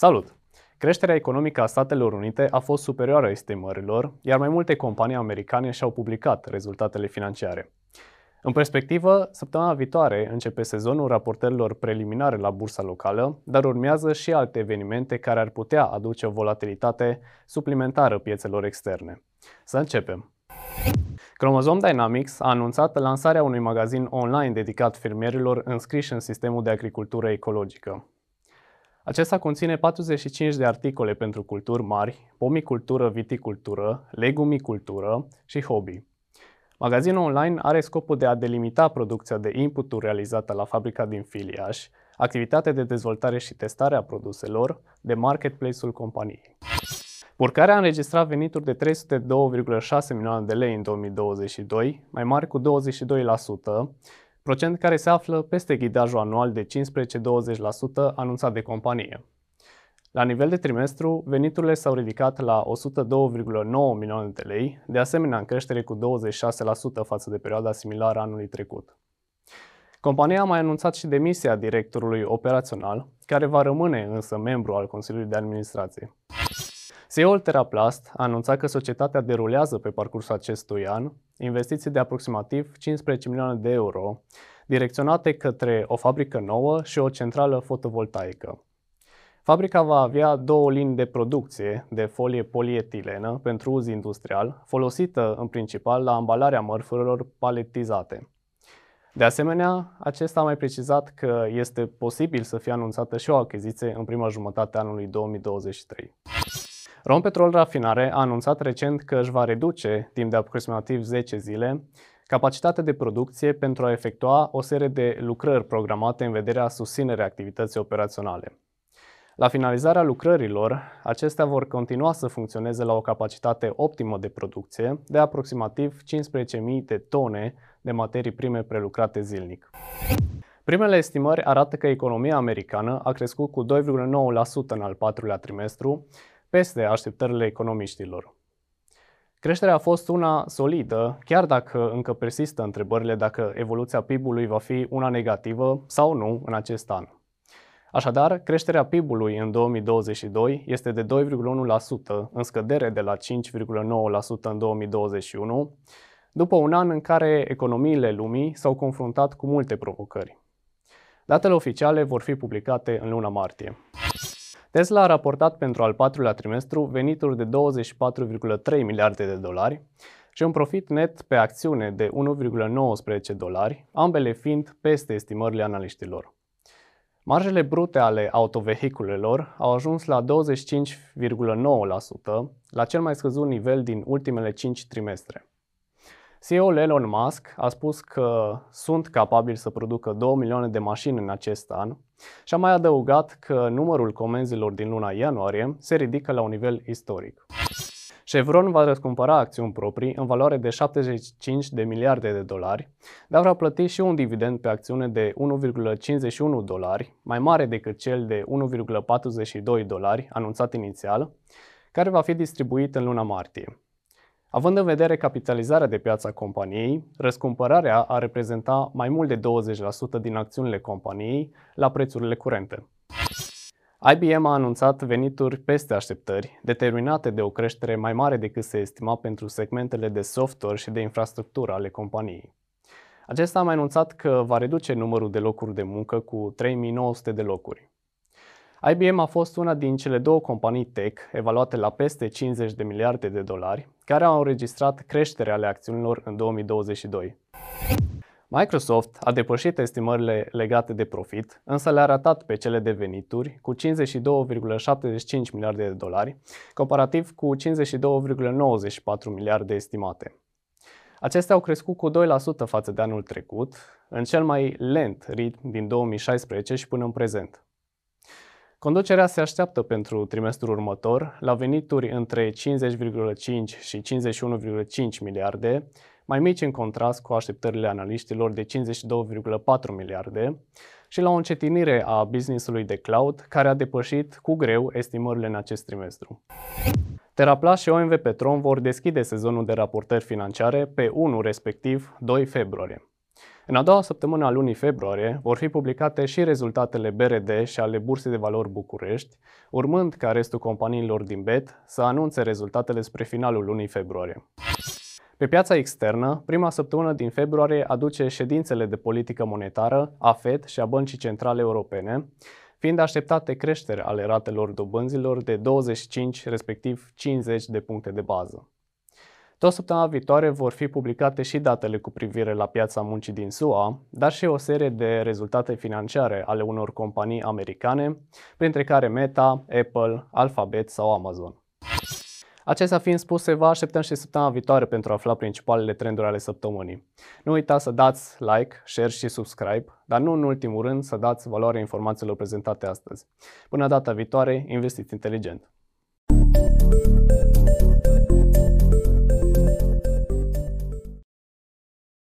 Salut! Creșterea economică a Statelor Unite a fost superioară estimărilor, iar mai multe companii americane și-au publicat rezultatele financiare. În perspectivă, săptămâna viitoare începe sezonul raportărilor preliminare la bursa locală, dar urmează și alte evenimente care ar putea aduce o volatilitate suplimentară piețelor externe. Să începem! Chromosome Dynamics a anunțat lansarea unui magazin online dedicat fermierilor înscriși în sistemul de agricultură ecologică. Acesta conține 45 de articole pentru culturi mari, pomicultură, viticultură, legumicultură și hobby. Magazinul online are scopul de a delimita producția de inputuri realizată la fabrica din Filiaș, activitatea de dezvoltare și testare a produselor, de marketplace-ul companiei. Purcarea a înregistrat venituri de 302,6 milioane de lei în 2022, mai mari cu 22%, procent care se află peste ghidajul anual de 15-20% anunțat de companie. La nivel de trimestru, veniturile s-au ridicat la 102,9 milioane de lei, de asemenea în creștere cu 26% față de perioada similară anului trecut. Compania a mai anunțat și demisia directorului operațional, care va rămâne însă membru al Consiliului de Administrație. CEO-ul Teraplast a anunțat că societatea derulează pe parcursul acestui an investiții de aproximativ 15 milioane de euro, direcționate către o fabrică nouă și o centrală fotovoltaică. Fabrica va avea două linii de producție de folie polietilenă pentru uz industrial, folosită în principal la ambalarea mărfurilor paletizate. De asemenea, acesta a mai precizat că este posibil să fie anunțată și o achiziție în prima jumătate a anului 2023. Rompetrol Rafinare a anunțat recent că își va reduce, timp de aproximativ 10 zile, capacitatea de producție pentru a efectua o serie de lucrări programate în vederea susținerii activității operaționale. La finalizarea lucrărilor, acestea vor continua să funcționeze la o capacitate optimă de producție de aproximativ 15.000 de tone de materii prime prelucrate zilnic. Primele estimări arată că economia americană a crescut cu 2,9% în al patrulea trimestru, peste așteptările economiștilor. Creșterea a fost una solidă, chiar dacă încă persistă întrebările dacă evoluția PIB-ului va fi una negativă sau nu în acest an. Așadar, creșterea PIB-ului în 2022 este de 2,1%, în scădere de la 5,9% în 2021, după un an în care economiile lumii s-au confruntat cu multe provocări. Datele oficiale vor fi publicate în luna martie. Tesla a raportat pentru al patrulea trimestru venituri de 24,3 miliarde de dolari și un profit net pe acțiune de 1,19 dolari, ambele fiind peste estimările analiștilor. Marjele brute ale autovehiculelor au ajuns la 25,9%, la cel mai scăzut nivel din ultimele 5 trimestre. CEO-ul Elon Musk a spus că sunt capabili să producă 2 milioane de mașini în acest an și a mai adăugat că numărul comenzilor din luna ianuarie se ridică la un nivel istoric. Chevron va răscumpăra acțiuni proprii în valoare de 75 de miliarde de dolari, dar va plăti și un dividend pe acțiune de 1,51 dolari, mai mare decât cel de 1,42 dolari anunțat inițial, care va fi distribuit în luna martie. Având în vedere capitalizarea de piață a companiei, răscumpărarea ar reprezenta mai mult de 20% din acțiunile companiei la prețurile curente. IBM a anunțat venituri peste așteptări, determinate de o creștere mai mare decât se estima pentru segmentele de software și de infrastructură ale companiei. Acesta a mai anunțat că va reduce numărul de locuri de muncă cu 3900 de locuri. IBM a fost una din cele două companii tech evaluate la peste 50 de miliarde de dolari, care au înregistrat creștere ale acțiunilor în 2022. Microsoft a depășit estimările legate de profit, însă le-a ratat pe cele de venituri cu 52,75 miliarde de dolari, comparativ cu 52,94 miliarde estimate. Acestea au crescut cu 2% față de anul trecut, în cel mai lent ritm din 2016 și până în prezent. Conducerea se așteaptă pentru trimestrul următor la venituri între 50,5 și 51,5 miliarde, mai mici în contrast cu așteptările analiștilor de 52,4 miliarde, și la o încetinire a businessului de cloud, care a depășit cu greu estimările în acest trimestru. Teraplas și OMV Petrom vor deschide sezonul de raportări financiare pe 1, respectiv 2 februarie. În a doua săptămână a lunii februarie vor fi publicate și rezultatele BRD și ale Bursei de Valori București, urmând ca restul companiilor din BET să anunțe rezultatele spre finalul lunii februarie. Pe piața externă, prima săptămână din februarie aduce ședințele de politică monetară a Fed și a Băncii Centrale Europene, fiind așteptate creșteri ale ratelor dobânzilor de 25, respectiv 50 de puncte de bază. Tot săptămâna viitoare vor fi publicate și datele cu privire la piața muncii din SUA, dar și o serie de rezultate financiare ale unor companii americane, printre care Meta, Apple, Alphabet sau Amazon. Acestea fiind spuse, vă așteptăm și săptămâna viitoare pentru a afla principalele trenduri ale săptămânii. Nu uitați să dați like, share și subscribe, dar nu în ultimul rând să dați valoarea informațiilor prezentate astăzi. Până data viitoare, investiți inteligent!